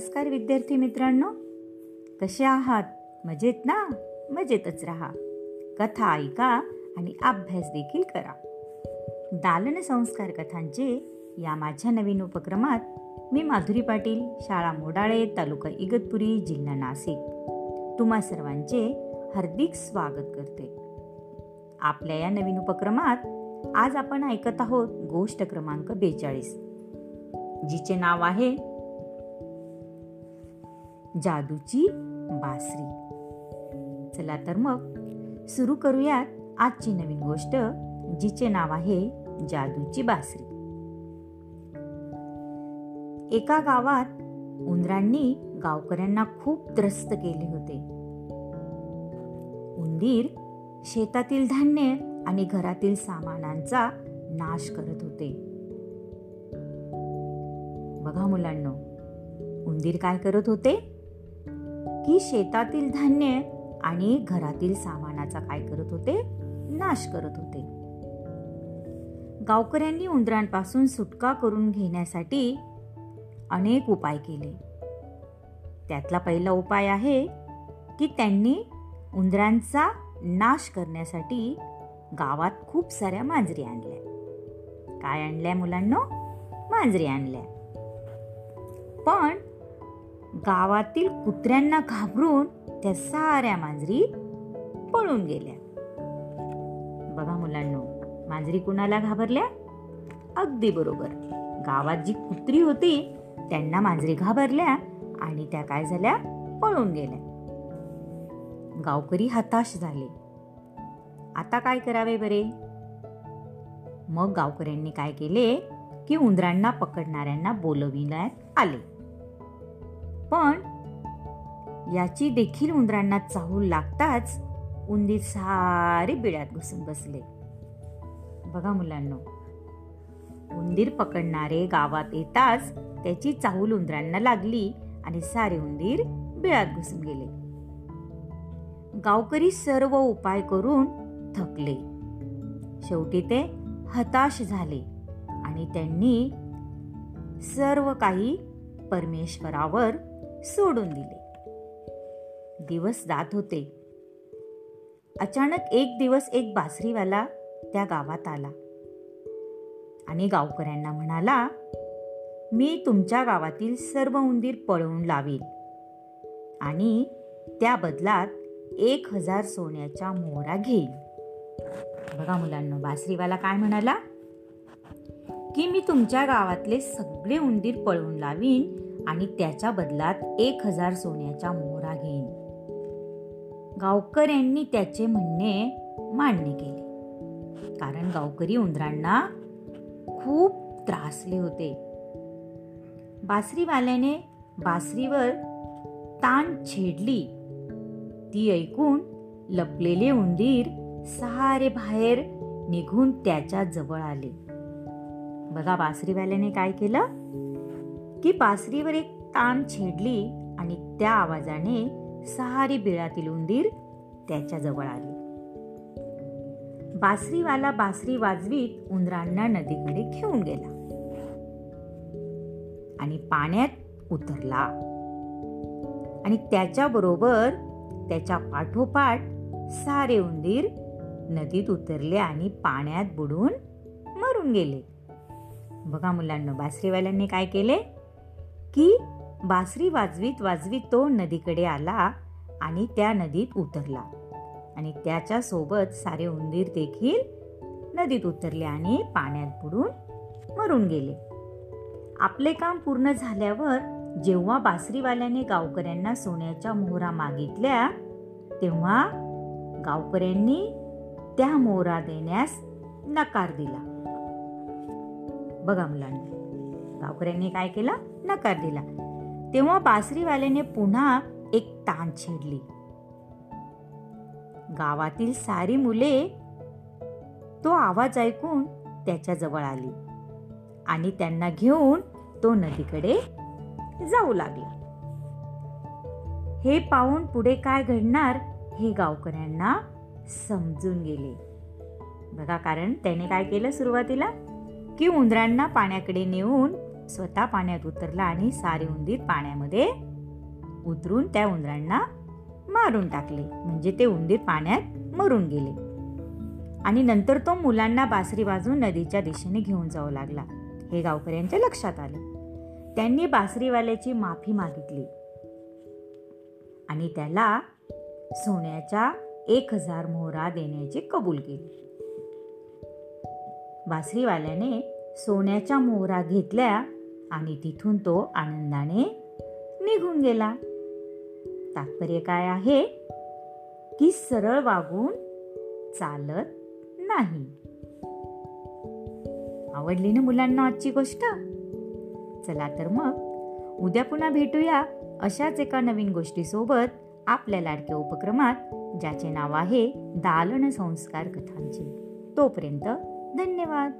नमस्कार विद्यार्थी मित्रांनो. कसे आहात? मजेत ना? मजेतच राहा. कथा ऐका आणि अभ्यास देखील करा. दालन संस्कार कथांचे या माझ्या नवीन उपक्रमात मी माधुरी पाटील शाळा मोडाळे तालुका इगतपुरी जिल्हा नाशिक. तुम्हा सर्वांचे हार्दिक स्वागत करते. आपल्या या नवीन उपक्रमात आज आपण ऐकत आहोत गोष्ट क्रमांक बेचाळीस जिचे नाव आहे जादूची बासरी. चला तर मग सुरू करूयात आजची नवीन गोष्ट जिचे नाव आहे जादूची बासरी. एका गावात उंदरांनी गावकऱ्यांना खूप त्रस्त केले होते. उंदीर शेतातील धान्य आणि घरातील सामानांचा नाश करत होते. बघा मुलांना उंदीर काय करत होते? की शेतातील धान्य आणि घरातील सामानाचा काय करत होते? नाश करत होते. गावकऱ्यांनी उंदरांपासून सुटका करून घेण्यासाठी अनेक उपाय केले. त्यातला पहिला उपाय आहे की त्यांनी उंदरांचा नाश करण्यासाठी गावात खूप साऱ्या मांजरी आणल्या. काय आणल्या मुलांना? मांजरी आणल्या. पण गावातील कुत्र्यांना घाबरून त्या साऱ्या मांजरी पळून गेल्या. बघा मुलांनो मांजरी कुणाला घाबरल्या? अगदी बरोबर. गावात जी कुत्री होती त्यांना मांजरी घाबरल्या आणि त्या काय झाल्या? पळून गेल्या. गावकरी हताश झाले. आता काय करावे बरे? मग गावकऱ्यांनी काय केले? की उंदरांना पकडणाऱ्यांना बोलविण्यात आले. पण याची देखील उंदरांना चाहूल लागताच उंदीर सारे बिळ्यात घुसून बसले. बघा मुलांना उंदीर पकडणारे गावात येताच त्याची चाहूल उंदरांना लागली आणि सारे उंदीर बिळात घुसून गेले. गावकरी सर्व उपाय करून थकले. शेवटी ते हताश झाले आणि त्यांनी सर्व काही परमेश्वरावर सोडून दिले. दिवस जात होते. अचानक एक दिवस एक बासरीवाला त्या गावात आला. आणि गावकऱ्यांना म्हणाला मी तुमच्या गावातील सर्व उंदीर पळवून लावेल आणि त्या बदलात एक हजार सोन्याच्या मोहरा घेईल बघा मुलांना बासरीवाला काय म्हणाला की मी तुमच्या गावातले सगळे उंदीर पळवून लावीन आणि त्याच्या बदलात एक हजार सोन्याच्या मोहरा घेईन. गावकऱ्यांनी त्याचे म्हणणे मान्य केले. कारण गावकरी उंदरांना खूप त्रासले होते. बासरीवाल्याने बासरीवर ताण छेडली. ती ऐकून लपलेले उंदीर सारे बाहेर निघून त्याच्याजवळ आले. बघा बासरीवाल्याने काय केलं? की बासरीवर एक ताण छेडली आणि त्या आवाजाने सहारी बिळातील उंदीर त्याच्याजवळ बासरीवाला बासरी वाजवीत उंदरांना नदीकडे घेऊन गेला. आणि पाण्यात उतरला. आणि त्याच्याबरोबर त्याच्या पाठोपाठ सारे उंदीर नदीत उतरले आणि पाण्यात बुडून मरून गेले. बघा मुलांना बासरीवाल्यांनी काय केले? की बासरी वाजवीत वाजवीत तो नदीकडे आला आणि त्या नदीत उतरला. आणि त्याच्या सोबत सारे उंदीर देखील नदीत उतरले आणि पाण्यात बुडून मरून गेले. आपले काम पूर्ण झाल्यावर जेव्हा बासरीवाल्याने गावकऱ्यांना सोन्याच्या मोहरा मागितल्या तेव्हा गावकऱ्यांनी त्या मोहरा देण्यास नकार दिला. बघा मुलांना गावकऱ्यांनी काय केला? नकार दिला. तेव्हा बासरीवाल्याने पुन्हा एक ताण छेडली. गावातील सारी मुले तो आवाज ऐकून त्याच्याजवळ आली आणि त्यांना घेऊन तो नदीकडे जाऊ लागला. हे पाहून पुढे काय घडणार हे गावकऱ्यांना समजून गेले. बघा कारण त्याने काय केलं सुरुवातीला? की उंदरांना पाण्याकडे नेऊन स्वतः पाण्यात उतरला आणि सारे उंदीर पाण्यामध्ये उतरून त्या उंदरांना मारून टाकले. म्हणजे ते उंदीर पाण्यात मरून गेले. आणि नंतर तो मुलांना बासरी वाजवून नदीच्या दिशेने घेऊन जाऊ लागला. हे गावकऱ्यांच्या लक्षात आले. त्यांनी बासरीवाल्याची माफी मागितली. आणि त्याला सोन्याच्या एक हजार मोहरा देण्याचे कबूल केले. बासरीवाल्याने सोन्याच्या मोहरा घेतल्या आणि तिथून तो आनंदाने निघून गेला. तात्पर्य काय आहे? की सरळ वागून चालत नाही. आवडली ना मुलांना आजची गोष्ट? चला तर मग उद्या पुन्हा भेटूया अशाच एका नवीन गोष्टीसोबत आपल्या लाडक्या उपक्रमात ज्याचे नाव आहे दालन संस्कार कथांचे. तोपर्यंत धन्यवाद.